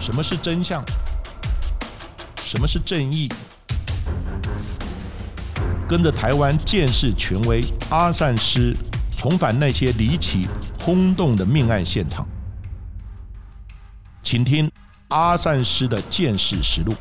什么是真相？什么是正义？跟着台湾建识权威阿善师，重返那些离奇轰动的命案现场，请听阿善师的见识实录。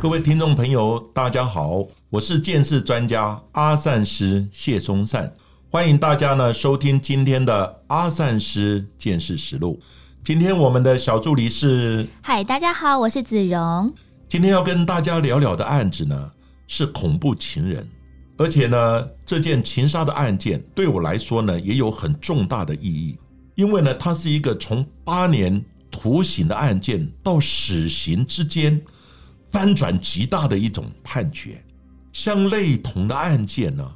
各位听众朋友，大家好，我是建识专家阿善师谢松善，欢迎大家呢收听今天的阿善师见识实录。今天我们的小助理是，嗨，大家好，我是子荣。今天要跟大家聊聊的案子呢是恐怖情人，而且呢这件情杀的案件对我来说呢也有很重大的意义，因为呢它是一个从八年徒刑的案件到死刑之间。翻转极大的一种判决，像类同的案件呢，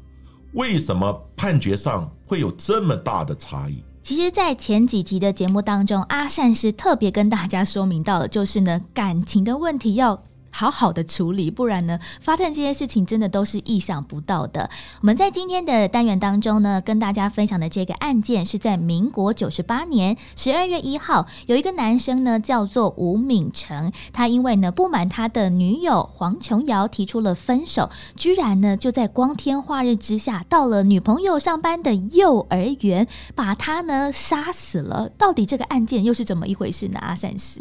为什么判决上会有这么大的差异？其实，在前几集的节目当中，阿善是特别跟大家说明到的，就是呢，感情的问题要。好好的处理，不然呢，发生这些事情真的都是意想不到的。我们在今天的单元当中呢，跟大家分享的这个案件是在民国九十八年十二月一号，有一个男生呢叫做吴敏成，他因为呢不满他的女友黄琼瑶提出了分手，居然呢就在光天化日之下到了女朋友上班的幼儿园，把他呢杀死了。到底这个案件又是怎么一回事呢？阿善师，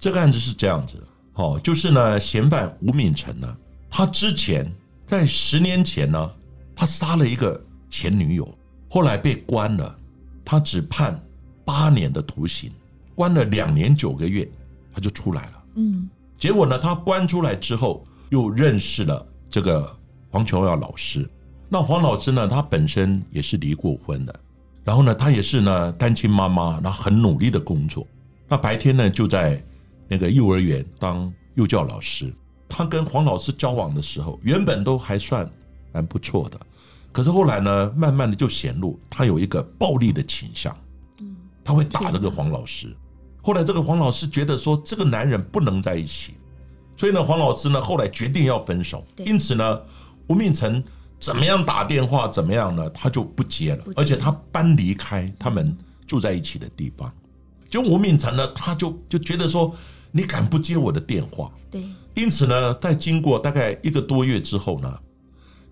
这个案子是这样子。好，就是呢，嫌犯吴敏成呢，他之前在十年前呢，他杀了一个前女友，后来被关了，他只判八年的徒刑，关了两年九个月，他就出来了。嗯，结果呢，他关出来之后，又认识了这个黄琼耀老师。那黄老师呢，他本身也是离过婚的，然后呢，他也是呢单亲妈妈，那很努力的工作，那白天呢就在。那个幼儿园当幼教老师，他跟黄老师交往的时候，原本都还算蛮不错的，可是后来呢，慢慢的就显露他有一个暴力的倾向，嗯，他会打这个黄老师。后来这个黄老师觉得说这个男人不能在一起，所以呢，黄老师呢后来决定要分手。因此呢，吴命成怎么样打电话怎么样呢，他就不接了，而且他搬离开他们住在一起的地方。就吴敏成呢，他就就觉得说。你敢不接我的电话？对，因此呢，在经过大概一个多月之后呢，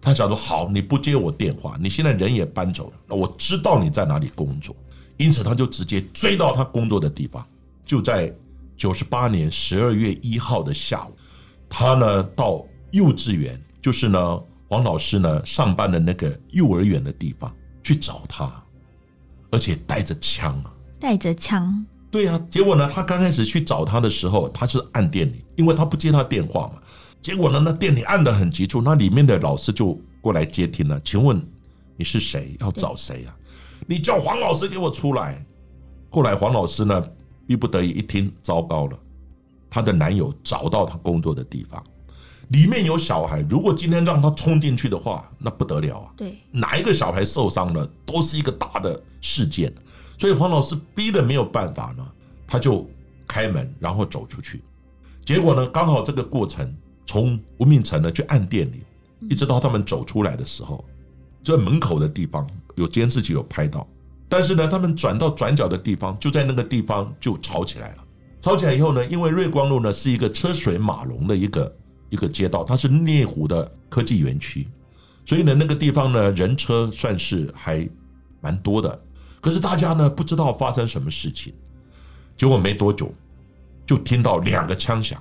他想说：好，你不接我电话，你现在人也搬走了，那我知道你在哪里工作，因此他就直接追到他工作的地方，就在九十八年十二月一号的下午，他呢到幼稚园，就是呢黄老师呢上班的那个幼儿园的地方去找他，而且带着枪啊，带着枪。对呀，结果呢？他刚开始去找他的时候，他是按电里，因为他不接他电话嘛。结果呢，那电里按的很急促，那里面的老师就过来接听了。请问你是谁？要找谁啊？你叫黄老师给我出来。后来黄老师呢，逼不得已一听，糟糕了，她的男友找到她工作的地方，里面有小孩。如果今天让他冲进去的话，那不得了啊！对，哪一个小孩受伤了，都是一个大的事件。所以黄老师逼的没有办法呢，他就开门然后走出去，结果呢刚好这个过程从吴明成呢去按电铃，一直到他们走出来的时候，在门口的地方有监视器有拍到，但是呢他们转到转角的地方，就在那个地方就吵起来了。吵起来以后呢，因为瑞光路呢是一个车水马龙的一个一个街道，它是猎湖的科技园区，所以呢那个地方呢人车算是还蛮多的。可是大家呢不知道发生什么事情，结果没多久就听到两个枪响，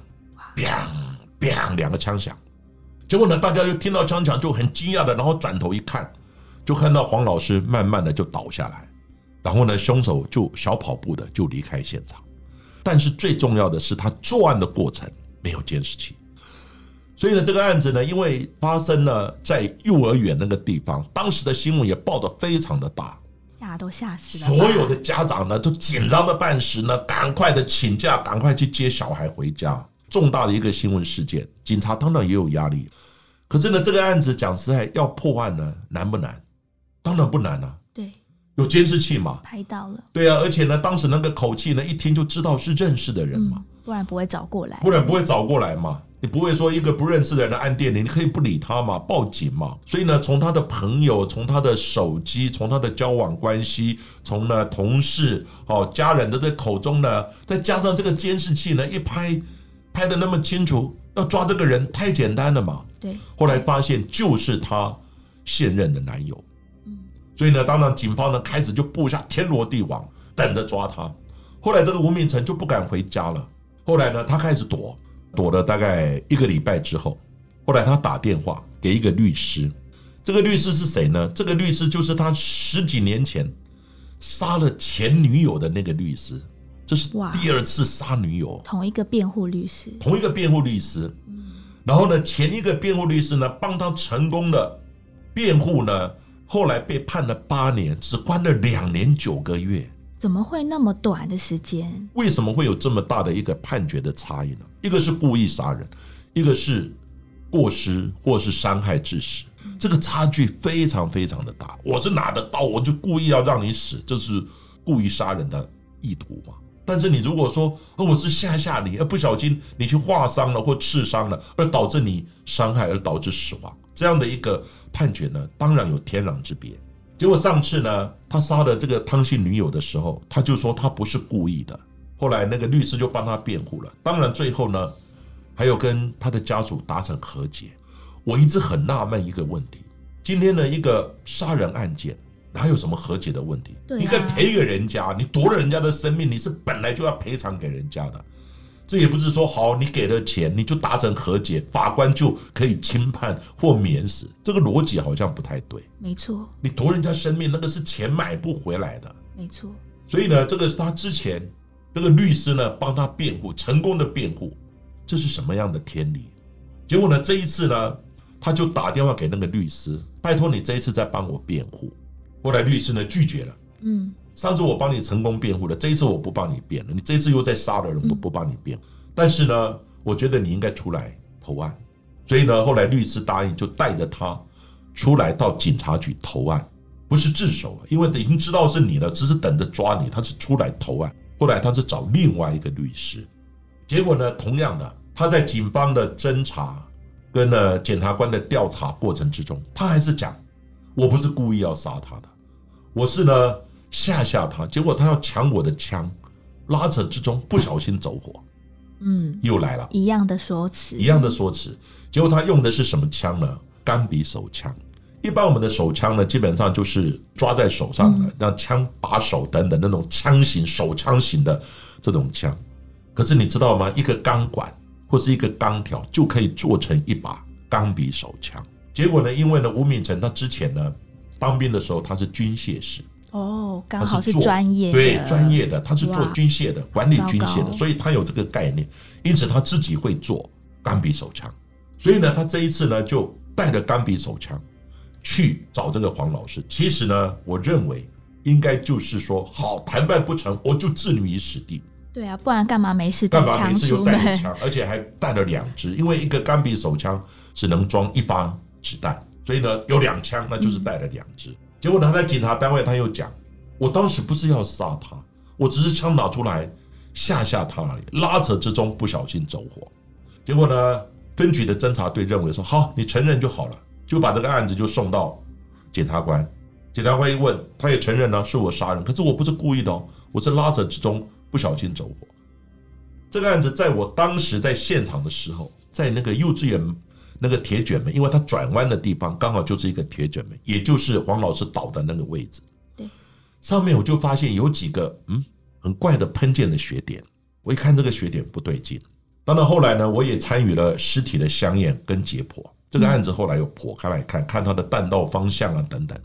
砰砰两个枪响，结果呢大家就听到枪响就很惊讶的，然后转头一看，就看到黄老师慢慢的就倒下来，然后呢凶手就小跑步的就离开现场，但是最重要的是他作案的过程没有监视器，所以呢这个案子呢因为发生了在幼儿园那个地方，当时的新闻也报的非常的大。吓都吓死了！所有的家长呢，都紧张的半死呢，赶快的请假，赶快去接小孩回家。重大的一个新闻事件，警察当然也有压力。可是呢，这个案子讲实在，要破案呢，难不难？当然不难啊。对，有监视器嘛，拍到了。对啊，而且呢，当时那个口气呢，一听就知道是认识的人嘛，不然不会找过来，不然不会找过来嘛。你不会说一个不认识的人按电铃，你可以不理他嘛，报警嘛。所以呢，从他的朋友，从他的手机，从他的交往关系，从呢同事、哦家人的这口中呢，再加上这个监视器呢，一拍拍的那么清楚，要抓这个人太简单了嘛。对，后来发现就是他现任的男友，嗯所以呢，当然警方呢开始就布下天罗地网，等着抓他。后来这个吴敏成就不敢回家了，后来呢，他开始躲，躲了大概一个礼拜之后，后来他打电话给一个律师，这个律师是谁呢？这个律师就是他十几年前杀了前女友的那个律师，这是第二次杀女友。同一个辩护律师，同一个辩护律师，然后呢，前一个辩护律师呢帮他成功的辩护呢，后来被判了八年，只关了两年九个月。怎么会那么短的时间？为什么会有这么大的一个判决的差异呢？一个是故意杀人，一个是过失或是伤害致死，这个差距非常非常的大。我是拿的刀，我就故意要让你死，这是故意杀人的意图嘛？但是你如果说，呃我是吓吓你，而不小心你去划伤了或刺伤了，而导致你伤害而导致死亡，这样的一个判决呢，当然有天壤之别。结果上次呢，他杀了这个汤姓女友的时候，他就说他不是故意的。后来那个律师就帮他辩护了。当然最后呢，还有跟他的家属达成和解。我一直很纳闷一个问题：今天的一个杀人案件，哪有什么和解的问题？啊你可以赔给人家，你夺了人家的生命，你是本来就要赔偿给人家的。这也不是说好，你给了钱你就达成和解，法官就可以轻判或免死，这个逻辑好像不太对。没错，你夺人家生命，那个是钱买不回来的。没错，所以呢，这个是他之前这个律师呢帮他辩护，成功的辩护，这是什么样的天理？结果呢，这一次呢，他就打电话给那个律师，拜托你这一次再帮我辩护。后来律师呢拒绝了，嗯，上次我帮你成功辩护了，这一次我不帮你辩了，你这一次又在杀了人，我不帮你辩。但是呢，我觉得你应该出来投案。所以呢，后来律师答应，就带着他出来到警察局投案，不是自首，因为已经知道是你了，只是等着抓你，他是出来投案。后来他是找另外一个律师，结果呢，同样的，他在警方的侦查跟呢检察官的调查过程之中，他还是讲我不是故意要杀他的，我是呢吓吓他，结果他要抢我的枪，拉扯之中不小心走火，嗯，又来了。一样的说辞，一样的说辞。结果他用的是什么枪呢？钢笔手枪。一般我们的手枪呢，基本上就是抓在手上的，让枪把手等等那种枪型、手枪型的这种枪。可是你知道吗？一个钢管或是一个钢条就可以做成一把钢笔手枪。结果呢，因为呢，吴敏成他之前呢当兵的时候他是军械师，哦，刚好是专业的，对专业的，他是做军械的，管理军械的，所以他有这个概念，因此他自己会做钢笔手枪，所以呢，他这一次呢就带着钢笔手枪去找这个黄老师。其实呢，我认为应该就是说，好谈判不成，我就置你于死地，对啊，不然干嘛没事带干嘛枪每次又？带着枪，而且还带了两支，因为一个钢笔手枪只能装一发子弹，所以呢有两枪，那就是带了两支。结果他，在警察单位他又讲，我当时不是要杀他，我只是枪拿出来吓吓他而已，拉扯之中不小心走火。结果呢，分局的侦查队认为说，好，你承认就好了，就把这个案子就送到检察官。检察官一问，他也承认了是我杀人，可是我不是故意的哦，我是拉扯之中不小心走火。这个案子在我当时在现场的时候，在那个幼稚园那个铁卷门，因为它转弯的地方刚好就是一个铁卷门，也就是黄老师倒的那个位置。对，上面我就发现有几个嗯很怪的喷溅的血点，我一看这个血点不对劲。当然后来呢，我也参与了尸体的香验跟解剖。这个案子后来又剖开来看，看它的弹道方向啊等等。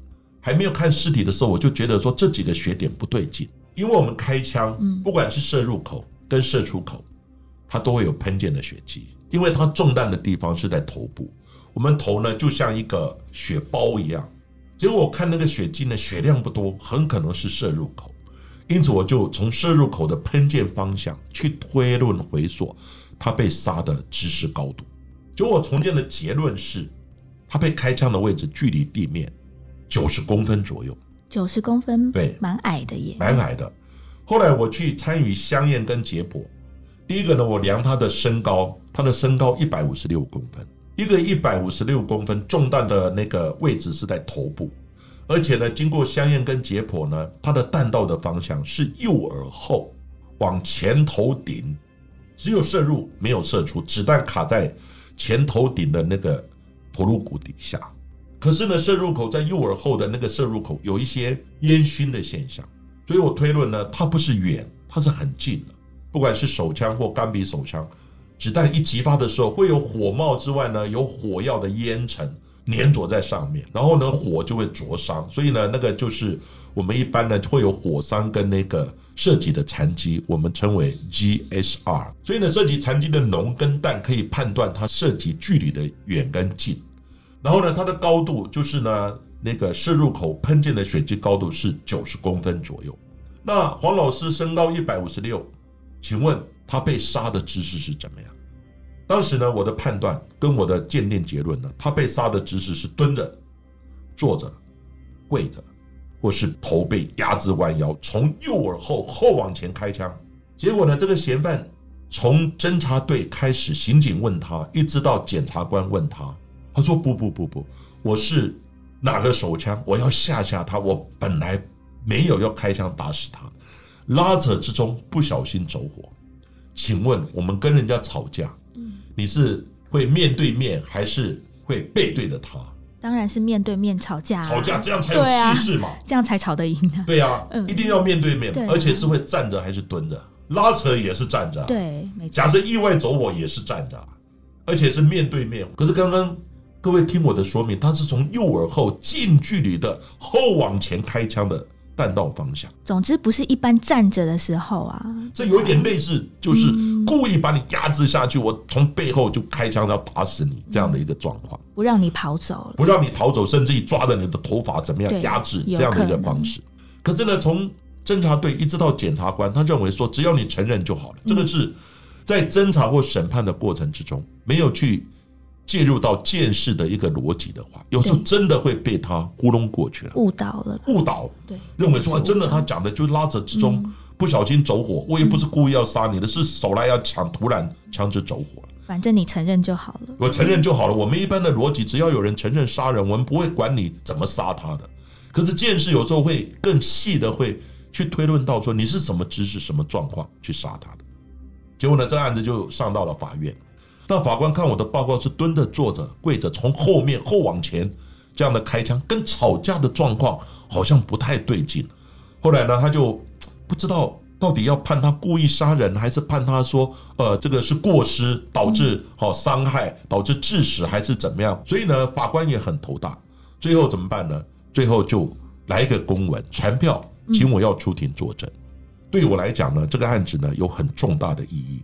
还没有看尸体的时候，我就觉得说这几个血点不对劲，因为我们开枪，不管是射入口跟射出口，它都会有喷溅的血迹，因为它中弹的地方是在头部，我们头呢就像一个血包一样。结果我看那个血迹呢，血量不多，很可能是射入口，因此我就从射入口的喷溅方向去推论回溯他被杀的姿势高度。结果我重建的结论是，他被开枪的位置距离地面九十公分左右，九十公分，对蛮矮的耶，蛮矮的。后来我去参与香验跟解剖，第一个呢，我量他的身高他的身高一百五十六公分，一个一百五十六公分中弹的那个位置是在头部，而且呢，经过香验跟解剖呢，他的弹道的方向是右耳后往前头顶，只有射入没有射出，子弹卡在前头顶的那个头颅骨底下。可是呢，射入口在右耳后的那个射入口有一些烟熏的现象，所以我推论呢，它不是远，它是很近的。不管是手枪或钢笔手枪，子弹一击发的时候，会有火冒之外呢，有火药的烟尘粘着在上面，然后呢，火就会灼伤。所以呢，那个就是我们一般呢会有火伤跟那个射击的残疾，我们称为 GSR。所以呢，射击残疾的浓跟淡可以判断它射击距离的远跟近。然后呢，它的高度就是呢，那个射入口喷溅的血迹高度是九十公分左右。那黄老师身高一百五十六，请问他被杀的姿势是怎么样？当时呢，我的判断跟我的鉴定结论呢，他被杀的姿势是蹲着、坐着、跪着，或是头被压至弯腰，从右耳后后往前开枪。结果呢，这个嫌犯从侦查队开始，刑警问他，一直到检察官问他。他说：“不不不不，我是拿个手枪，我要吓吓他。我本来没有要开枪打死他，拉扯之中不小心走火。请问我们跟人家吵架，你是会面对面还是会背对着他？当然是面对面吵架，吵架这样才有气势嘛，这样才吵得赢啊。对呀，一定要面对面，而且是会站着还是蹲着？拉扯也是站着，对，假设意外走火也是站着，而且是面对面。可是刚刚。”各位听我的说明，他是从右耳后近距离的后往前开枪的弹道方向。总之不是一般站着的时候啊，这有一点类似，就是故意把你压制下去，我从背后就开枪要打死你这样的一个状况，不让你跑走，不让你逃走，甚至于抓着你的头发怎么样压制这样的一个方式。可是呢，从侦查队一直到检察官，他认为说只要你承认就好了。这个是在侦查或审判的过程之中没有去。介入到见识的一个逻辑的话，有时候真的会被他糊弄过去了，误导了，误导，对，认为说真的，他讲的就拉扯之中不小心走火，我也不是故意要杀你的，是手来要抢，突然枪支走火了。反正你承认就好了，我承认就好了。我们一般的逻辑，只要有人承认杀人，我们不会管你怎么杀他的。可是见识有时候会更细的会去推论到说你是什么知识、什么状况去杀他的，结果呢，这案子就上到了法院。那法官看我的报告是蹲着、坐着、跪着，从后面后往前这样的开枪，跟吵架的状况好像不太对劲。后来呢，他就不知道到底要判他故意杀人，还是判他说呃这个是过失导致好伤害，导致致死，还是怎么样？所以呢，法官也很头大。最后怎么办呢？最后就来一个公文传票，请我要出庭作证。对我来讲呢，这个案子呢有很重大的意义。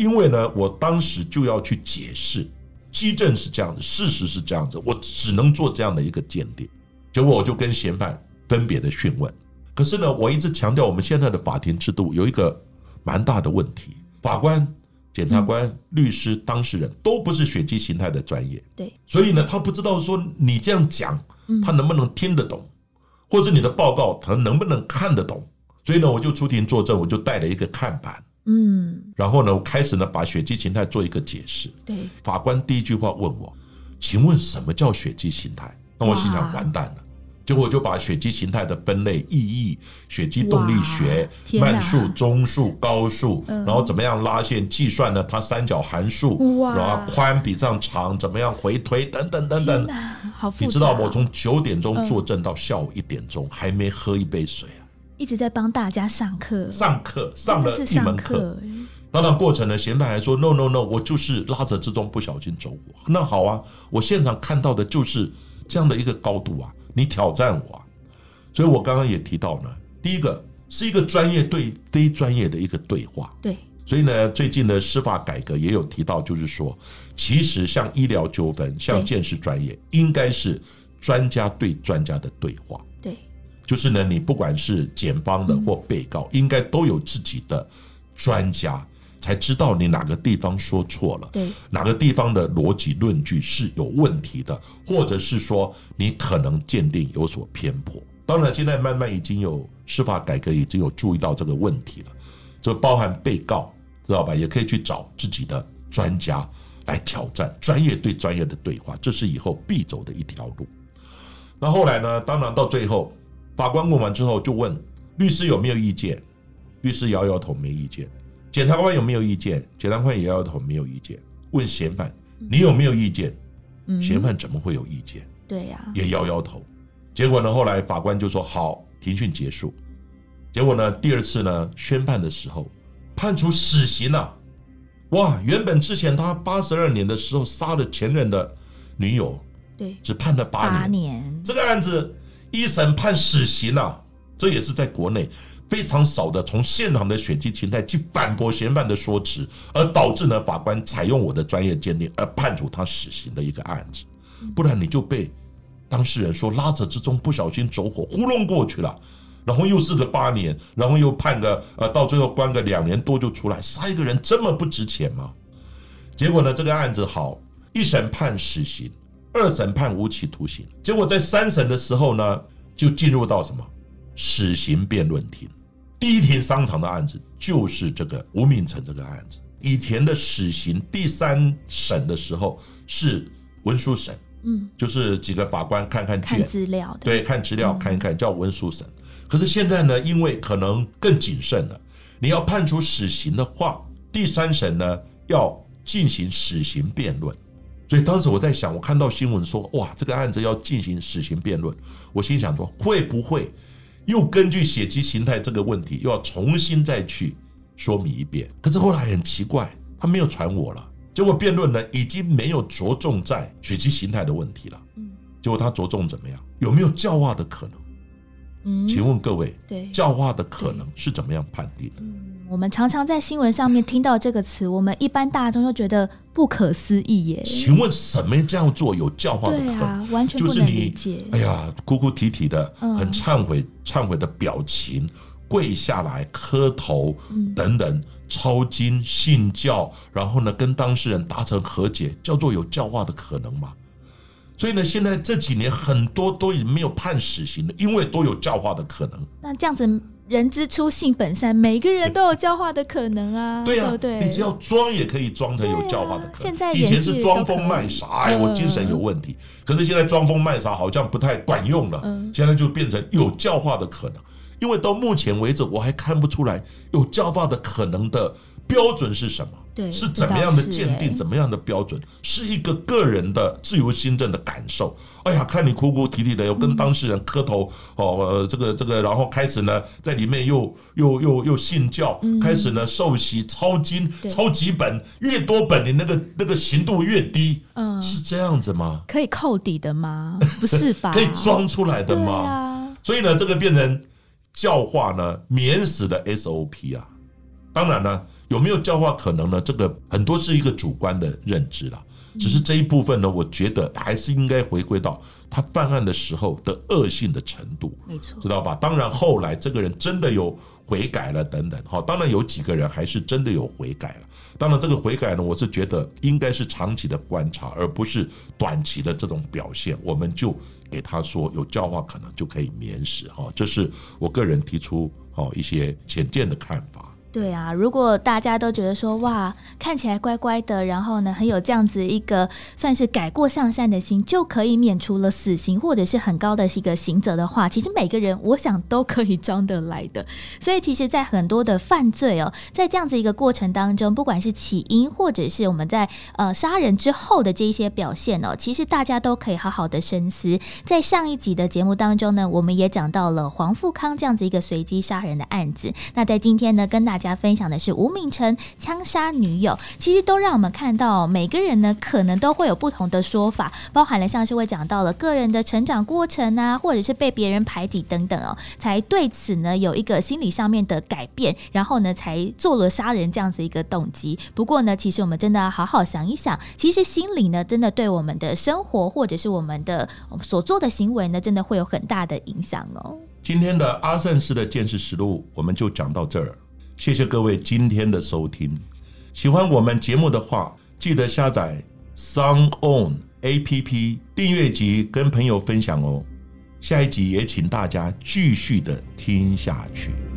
因为呢，我当时就要去解释，基证是这样子，事实是这样子，我只能做这样的一个鉴定。结果我就跟嫌犯分别的讯问。可是呢，我一直强调，我们现在的法庭制度有一个蛮大的问题：法官、检察官、律师、当事人都不是血迹形态的专业。对，所以呢，他不知道说你这样讲，他能不能听得懂，或者你的报告他能不能看得懂。所以呢，我就出庭作证，我就带了一个看板。嗯，然后呢，我开始呢把血迹形态做一个解释。对，法官第一句话问我：“请问什么叫血迹形态？”那我心想完蛋了。结果我就把血迹形态的分类、意义、血迹动力学、慢速、中速、高速，然后怎么样拉线计算呢？它三角函数，然后宽比上长，怎么样回推等等等等。好你知道我从九点钟作证到下午一点钟，还没喝一杯水。一直在帮大家上课，上课上了一门课。当然过程呢，嫌犯还说 “no no no”，我就是拉着之中不小心走火。那好啊，我现场看到的就是这样的一个高度啊，你挑战我。啊。所以我刚刚也提到呢，第一个是一个专业对非专业的一个对话。对，所以呢，最近的司法改革也有提到，就是说，其实像医疗纠纷、像建识专业，应该是专家对专家的对话。就是呢，你不管是检方的或被告，应该都有自己的专家，才知道你哪个地方说错了，对，哪个地方的逻辑论据是有问题的，或者是说你可能鉴定有所偏颇。当然，现在慢慢已经有司法改革，已经有注意到这个问题了，就包含被告知道吧，也可以去找自己的专家来挑战，专业对专业的对话，这是以后必走的一条路。那后来呢？当然到最后，法官问完之后就问律师有没有意见，律师摇摇头没意见。检察官有没有意见？检察官也摇摇头没有意见。问嫌犯你有没有意见？嫌犯怎么会有意见？对呀，也摇摇头。结果呢？后来法官就说好，庭讯结束。结果呢？第二次呢？宣判的时候判处死刑了。哇！原本之前他八十二年的时候杀了前任的女友。对，只判了八年。这个案子一审判死刑了，这也是在国内非常少的从现场的血迹形态去反驳嫌犯的说辞，而导致呢法官采用我的专业鉴定而判处他死刑的一个案子。不然你就被当事人说拉扯之中不小心走火糊弄过去了，然后又是个八年，然后又判个呃到最后关个两年多就出来，杀一个人这么不值钱吗？结果呢这个案子好一审判死刑。二审判无期徒刑，结果在三审的时候呢，就进入到什么死刑辩论庭。第一庭商场的案子就是这个吴敏成这个案子。以前的死刑第三审的时候是文书审，嗯，就是几个法官看看卷资料，对，看资料看一看叫文书审。可是现在呢，因为可能更谨慎了，你要判处死刑的话，第三审呢要进行死刑辩论。所以当时我在想，我看到新闻说，哇，这个案子要进行死刑辩论，我心想说，会不会又根据血迹形态这个问题，又要重新再去说明一遍？可是后来很奇怪，他没有传我了。结果辩论呢，已经没有着重在血迹形态的问题了。嗯，结果他着重怎么样？有没有教化的可能？嗯，请问各位，对教化的可能是怎么样判定的？我们常常在新闻上面听到这个词，我们一般大众就觉得不可思议耶。请问什么这样做有教化的可能？完全不能理解。哎呀，哭哭啼啼的，很忏悔、忏悔的表情，跪下来磕头等等，抄经信教，然后呢跟当事人达成和解，叫做有教化的可能吗？所以呢，现在这几年很多都已经没有判死刑了，因为都有教化的可能。那这样子。人之初，性本善，每个人都有教化的可能啊！对呀，对，你只要装也可以装成有教化的可能。现在以前是装疯卖傻，哎，我精神有问题。可是现在装疯卖傻好像不太管用了，现在就变成有教化的可能。因为到目前为止，我还看不出来有教化的可能的。标准是什么？对，是怎么样的鉴定？怎么样的标准？是一个个人的自由心证的感受。哎呀，看你哭哭啼啼的，又跟当事人磕头哦，这个这个，然后开始呢，在里面又又又又信教，开始呢受洗抄经，抄几本，越多本你那个那个刑度越低。嗯，是这样子吗？可以扣底的吗？不是吧？可以装出来的吗？所以呢，这个变成教化呢免死的 SOP 啊。当然呢。有没有教化可能呢？这个很多是一个主观的认知啦，只是这一部分呢，我觉得还是应该回归到他犯案的时候的恶性的程度，没错，知道吧？当然后来这个人真的有悔改了等等，哈，当然有几个人还是真的有悔改了。当然这个悔改呢，我是觉得应该是长期的观察，而不是短期的这种表现，我们就给他说有教化可能就可以免死哈，这是我个人提出哦一些浅见的看法。对啊，如果大家都觉得说哇，看起来乖乖的，然后呢，很有这样子一个算是改过向善的心，就可以免除了死刑或者是很高的一个刑责的话，其实每个人我想都可以装得来的。所以其实，在很多的犯罪哦，在这样子一个过程当中，不管是起因或者是我们在呃杀人之后的这一些表现哦，其实大家都可以好好的深思。在上一集的节目当中呢，我们也讲到了黄富康这样子一个随机杀人的案子。那在今天呢，跟大家分享的是吴敏成枪杀女友，其实都让我们看到每个人呢，可能都会有不同的说法，包含了像是会讲到了个人的成长过程啊，或者是被别人排挤等等哦，才对此呢有一个心理上面的改变，然后呢才做了杀人这样子一个动机。不过呢，其实我们真的要好好想一想，其实心理呢真的对我们的生活或者是我们的所做的行为呢，真的会有很大的影响哦。今天的阿善师的见识实录，我们就讲到这儿。谢谢各位今天的收听。喜欢我们节目的话，记得下载 Song On A P P 订阅及跟朋友分享哦。下一集也请大家继续的听下去。